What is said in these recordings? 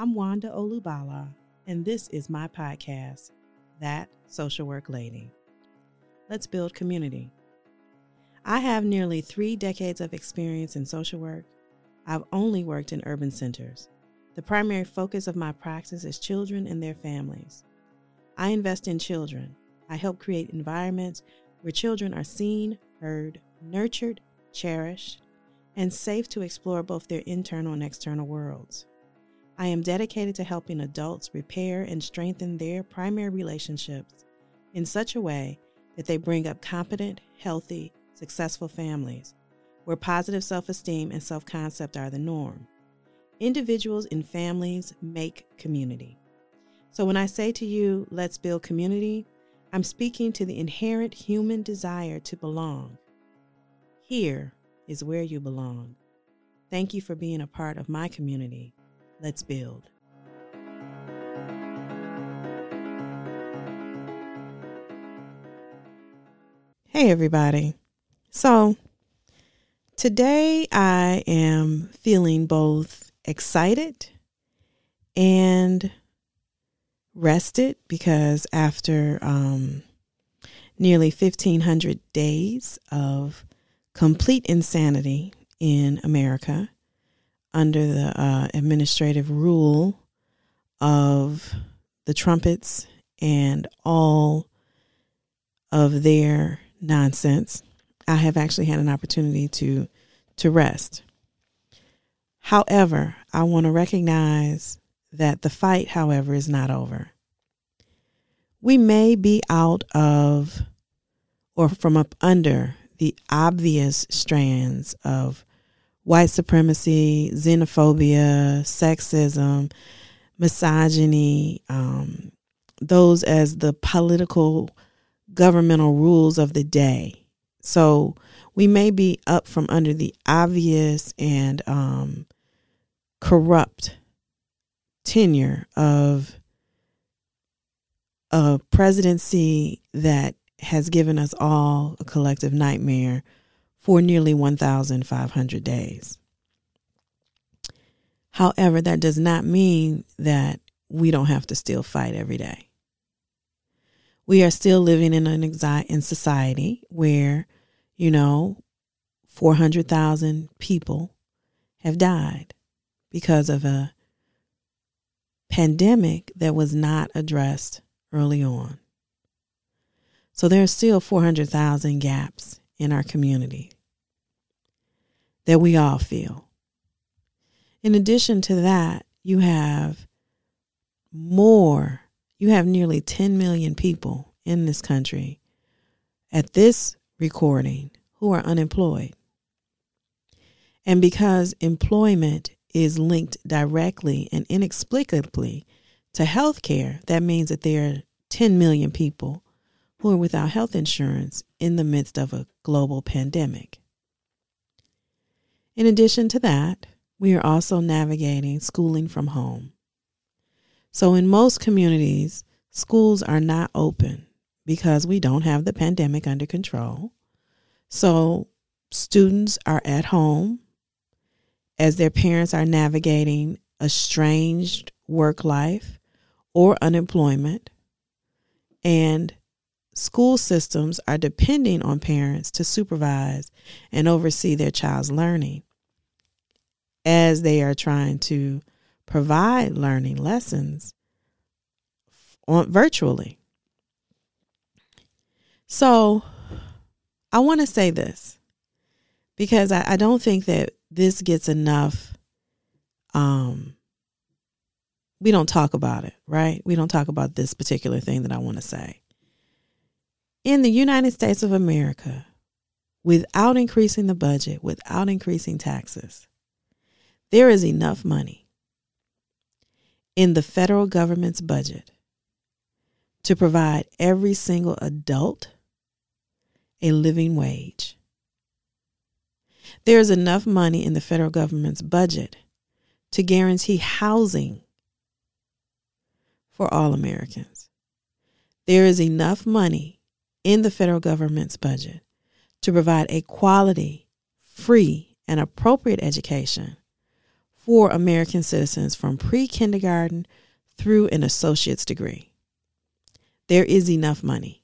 I'm Wanda Olubala, and this is my podcast, That Social Work Lady. Let's build community. I have nearly three decades of experience in social work. I've only worked in urban centers. The primary focus of my practice is children and their families. I invest in children. I help create environments where children are seen, heard, nurtured, cherished, and safe to explore both their internal and external worlds. I am dedicated to helping adults repair and strengthen their primary relationships in such a way that they bring up competent, healthy, successful families where positive self esteem and self concept are the norm. Individuals and families make community. So when I say to you, let's build community, I'm speaking to the inherent human desire to belong. Here is where you belong. Thank you for being a part of my community. Let's build. Hey, everybody. So, today I am feeling both excited and rested because after um, nearly 1,500 days of complete insanity in America under the uh, administrative rule of the trumpets and all of their nonsense, I have actually had an opportunity to to rest. However, I want to recognize that the fight, however, is not over. We may be out of or from up under the obvious strands of white supremacy, xenophobia, sexism, misogyny, um, those as the political governmental rules of the day. So we may be up from under the obvious and um, corrupt tenure of a presidency that has given us all a collective nightmare for nearly 1,500 days. However, that does not mean that we don't have to still fight every day. We are still living in an anxiety in society where, you know, 400,000 people have died because of a pandemic that was not addressed early on. So there are still 400,000 gaps in our community that we all feel. In addition to that, you have more, you have nearly 10 million people in this country at this recording who are unemployed. And because employment is linked directly and inexplicably to health care, that means that there are 10 million people who are without health insurance in the midst of a global pandemic. In addition to that, we are also navigating schooling from home. So, in most communities, schools are not open because we don't have the pandemic under control. So, students are at home as their parents are navigating a work life or unemployment. And school systems are depending on parents to supervise and oversee their child's learning as they are trying to provide learning lessons on virtually. So I want to say this because I, I, don't think that this gets enough um we don't talk about it, right? We don't talk about this particular thing that I want to say. In the United States of America, without increasing the budget, without increasing taxes, there is enough money in the federal government's budget to provide every single adult a living wage. There is enough money in the federal government's budget to guarantee housing for all Americans. There is enough money in the federal government's budget to provide a quality, free, and appropriate education for American citizens from pre kindergarten through an associate's degree. There is enough money.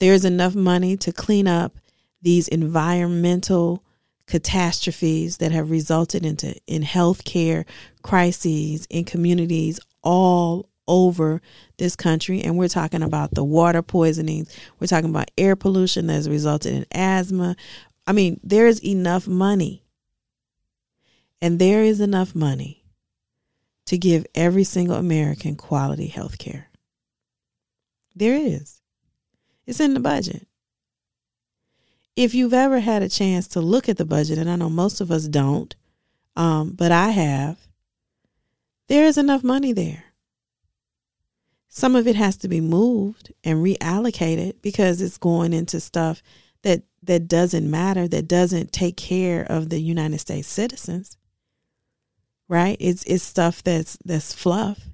There is enough money to clean up these environmental catastrophes that have resulted into in healthcare crises in communities all over this country and we're talking about the water poisonings. We're talking about air pollution that's resulted in asthma. I mean there's enough money and there is enough money to give every single american quality health care. There is. It's in the budget. If you've ever had a chance to look at the budget, and I know most of us don't, um, but I have, there is enough money there. Some of it has to be moved and reallocated because it's going into stuff that that doesn't matter, that doesn't take care of the United States citizens. Right? It's it's stuff that's that's fluff.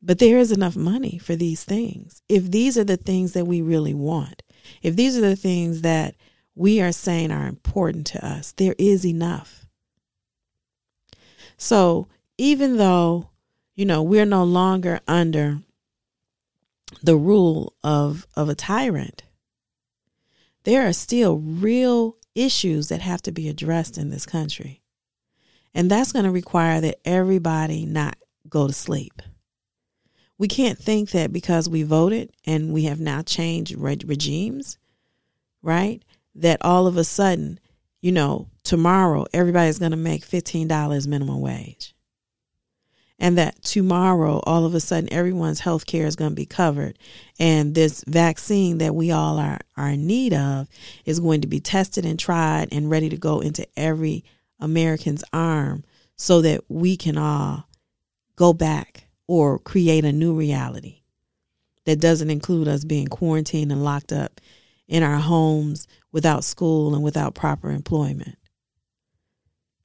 But there is enough money for these things. If these are the things that we really want, if these are the things that we are saying are important to us, there is enough. So even though, you know, we're no longer under the rule of, of a tyrant, there are still real issues that have to be addressed in this country. And that's going to require that everybody not go to sleep. We can't think that because we voted and we have now changed regimes, right? That all of a sudden, you know, tomorrow everybody's going to make $15 minimum wage. And that tomorrow, all of a sudden, everyone's health care is going to be covered. And this vaccine that we all are, are in need of is going to be tested and tried and ready to go into every American's arm so that we can all go back or create a new reality that doesn't include us being quarantined and locked up in our homes without school and without proper employment.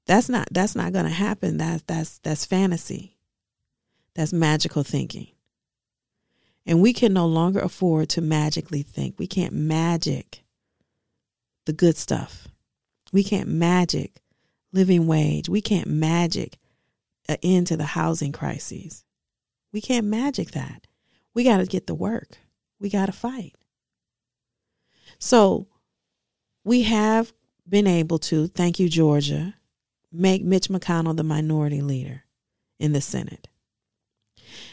That's not that's not going to happen. That's that's that's fantasy. That's magical thinking. And we can no longer afford to magically think. We can't magic the good stuff. We can't magic living wage. We can't magic an end to the housing crises. We can't magic that. We got to get the work. We got to fight. So we have been able to, thank you, Georgia, make Mitch McConnell the minority leader in the Senate.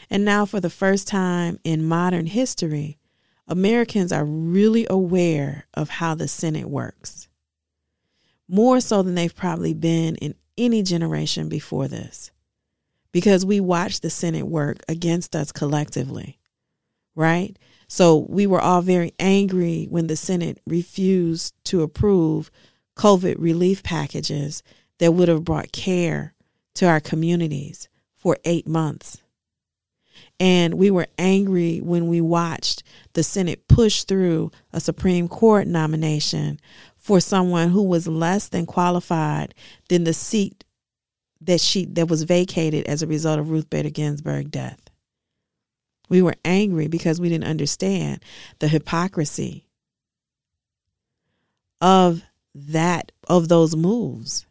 And now, for the first time in modern history, Americans are really aware of how the Senate works, more so than they've probably been in any generation before this because we watched the Senate work against us collectively, right? So we were all very angry when the Senate refused to approve COVID relief packages that would have brought care to our communities for eight months. And we were angry when we watched the Senate push through a Supreme Court nomination for someone who was less than qualified than the seat that she that was vacated as a result of Ruth Bader Ginsburg's death. We were angry because we didn't understand the hypocrisy of that of those moves.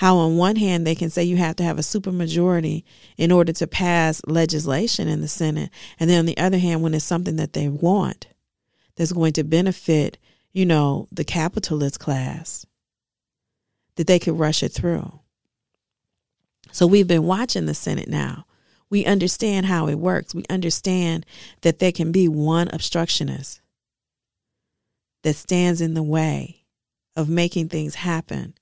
How on one hand they can say you have to have a supermajority in order to pass legislation in the Senate, and then on the other hand, when it's something that they want that's going to benefit, you know, the capitalist class, that they could rush it through. So we've been watching the Senate now. We understand how it works. We understand that there can be one obstructionist that stands in the way of making things happen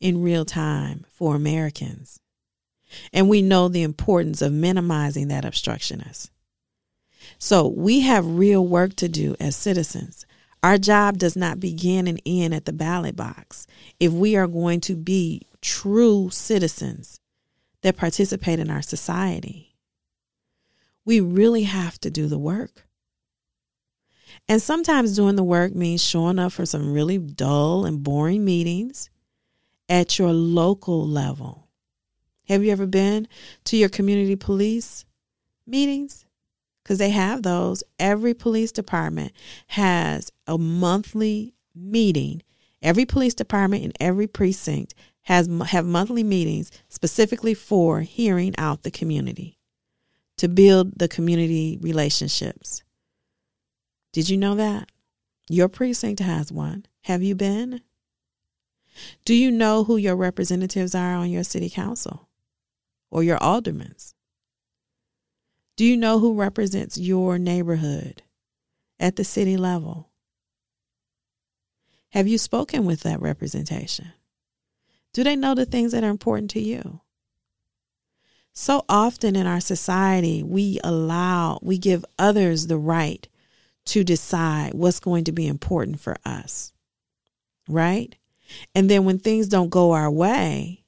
in real time for Americans. And we know the importance of minimizing that obstructionist. So we have real work to do as citizens. Our job does not begin and end at the ballot box. If we are going to be true citizens that participate in our society. We really have to do the work. And sometimes doing the work means showing up for some really dull and boring meetings at your local level. Have you ever been to your community police meetings? Because they have those. Every police department has a monthly meeting. Every police department in every precinct has have monthly meetings specifically for hearing out the community to build the community relationships. Did you know that? Your precinct has one. Have you been? Do you know who your representatives are on your city council or your aldermans? Do you know who represents your neighborhood at the city level? Have you spoken with that representation? Do they know the things that are important to you? So often in our society, we allow, we give others the right to decide what's going to be important for us, right? And then when things don't go our way,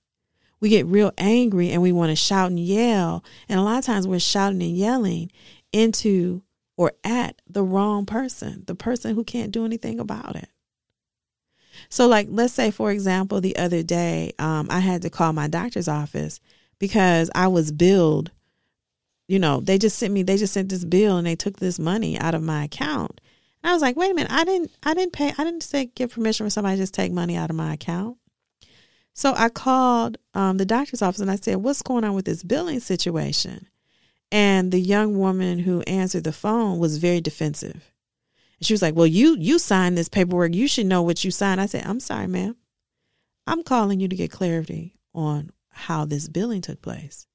we get real angry and we want to shout and yell. And a lot of times we're shouting and yelling into or at the wrong person, the person who can't do anything about it. So, like, let's say, for example, the other day, um, I had to call my doctor's office because I was billed. You know, they just sent me, they just sent this bill and they took this money out of my account. And I was like, wait a minute, I didn't, I didn't pay, I didn't say give permission for somebody to just take money out of my account. So I called um, the doctor's office and I said, what's going on with this billing situation? And the young woman who answered the phone was very defensive. She was like, Well, you you signed this paperwork. You should know what you signed. I said, I'm sorry, ma'am. I'm calling you to get clarity on how this billing took place.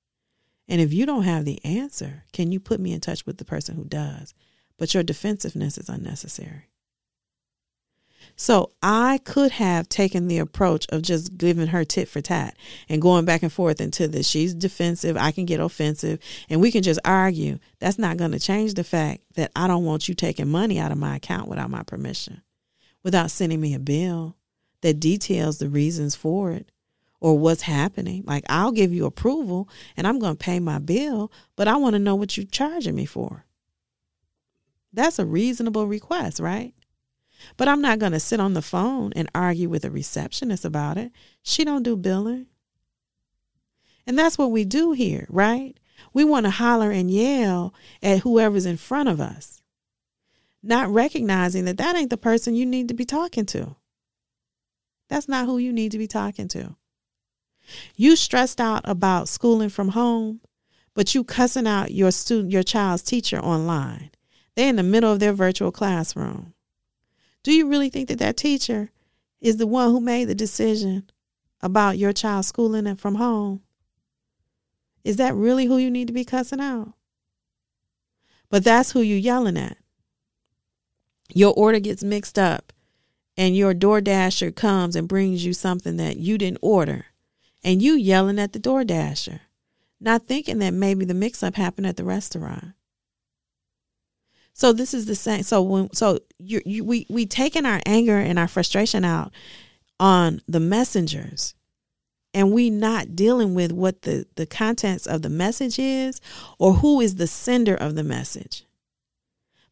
And if you don't have the answer, can you put me in touch with the person who does? But your defensiveness is unnecessary. So I could have taken the approach of just giving her tit for tat and going back and forth into this. She's defensive. I can get offensive and we can just argue. That's not going to change the fact that I don't want you taking money out of my account without my permission, without sending me a bill that details the reasons for it or what's happening. Like I'll give you approval and I'm going to pay my bill, but I want to know what you're charging me for. That's a reasonable request, right? But I'm not going to sit on the phone and argue with a receptionist about it. She don't do billing. And that's what we do here, right? We want to holler and yell at whoever's in front of us, not recognizing that that ain't the person you need to be talking to. That's not who you need to be talking to. You stressed out about schooling from home, but you cussing out your student your child's teacher online. They're in the middle of their virtual classroom. Do you really think that that teacher is the one who made the decision about your child schooling and from home? Is that really who you need to be cussing out? But that's who you're yelling at. Your order gets mixed up and your DoorDasher comes and brings you something that you didn't order and you yelling at the DoorDasher, not thinking that maybe the mix up happened at the restaurant. So this is the same. So when so you, you we we taking our anger and our frustration out on the messengers, and we not dealing with what the the contents of the message is, or who is the sender of the message.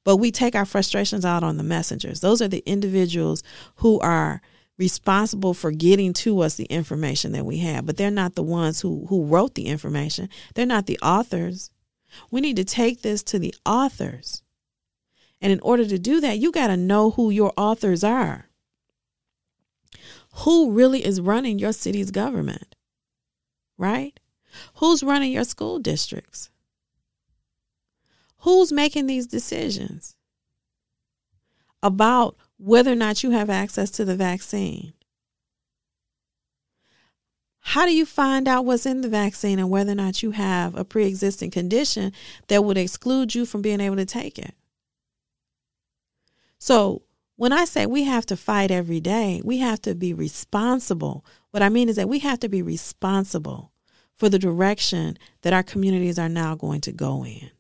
But we take our frustrations out on the messengers. Those are the individuals who are responsible for getting to us the information that we have, but they're not the ones who who wrote the information. They're not the authors. We need to take this to the authors and in order to do that, you got to know who your authors are. Who really is running your city's government? Right? Who's running your school districts? Who's making these decisions about whether or not you have access to the vaccine? How do you find out what's in the vaccine and whether or not you have a pre existing condition that would exclude you from being able to take it? So when I say we have to fight every day, we have to be responsible. What I mean is that we have to be responsible for the direction that our communities are now going to go in.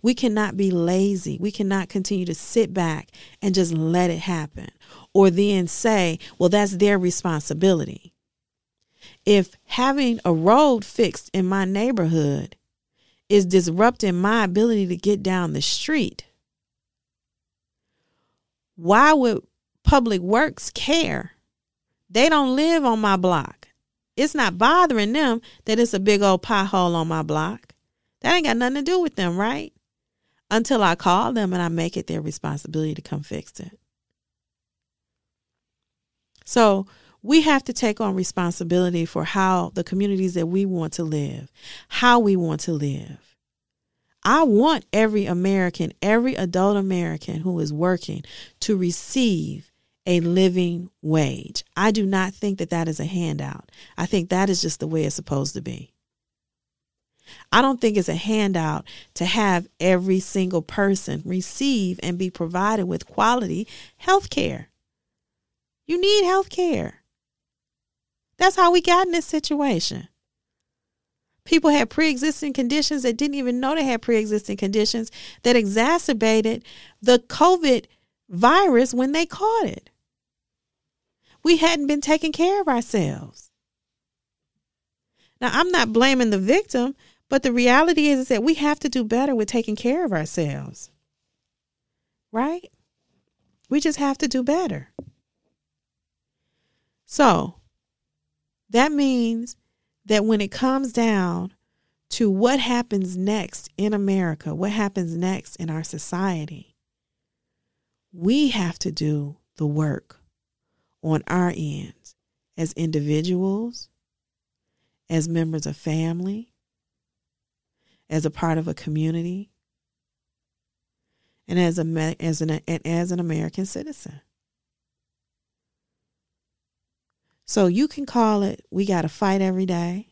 We cannot be lazy. We cannot continue to sit back and just let it happen or then say, well, that's their responsibility. If having a road fixed in my neighborhood is disrupting my ability to get down the street, why would Public Works care? They don't live on my block. It's not bothering them that it's a big old pothole on my block. That ain't got nothing to do with them, right? Until I call them and I make it their responsibility to come fix it. So we have to take on responsibility for how the communities that we want to live, how we want to live. I want every American, every adult American who is working to receive a living wage. I do not think that that is a handout. I think that is just the way it's supposed to be. I don't think it's a handout to have every single person receive and be provided with quality health care. You need health care. That's how we got in this situation. People had pre existing conditions that didn't even know they had pre existing conditions that exacerbated the COVID virus when they caught it. We hadn't been taking care of ourselves. Now, I'm not blaming the victim, but the reality is, is that we have to do better with taking care of ourselves. Right? We just have to do better. So, that means that when it comes down to what happens next in America, what happens next in our society, we have to do the work on our ends as individuals, as members of family, as a part of a community, and as a as an as an American citizen. So you can call it we got to fight every day,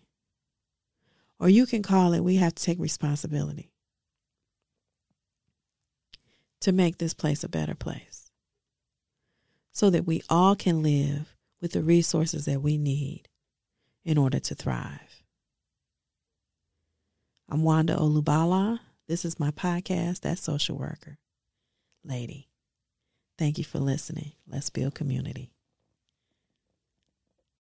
or you can call it we have to take responsibility to make this place a better place so that we all can live with the resources that we need in order to thrive. I'm Wanda Olubala. This is my podcast, That Social Worker. Lady, thank you for listening. Let's build community.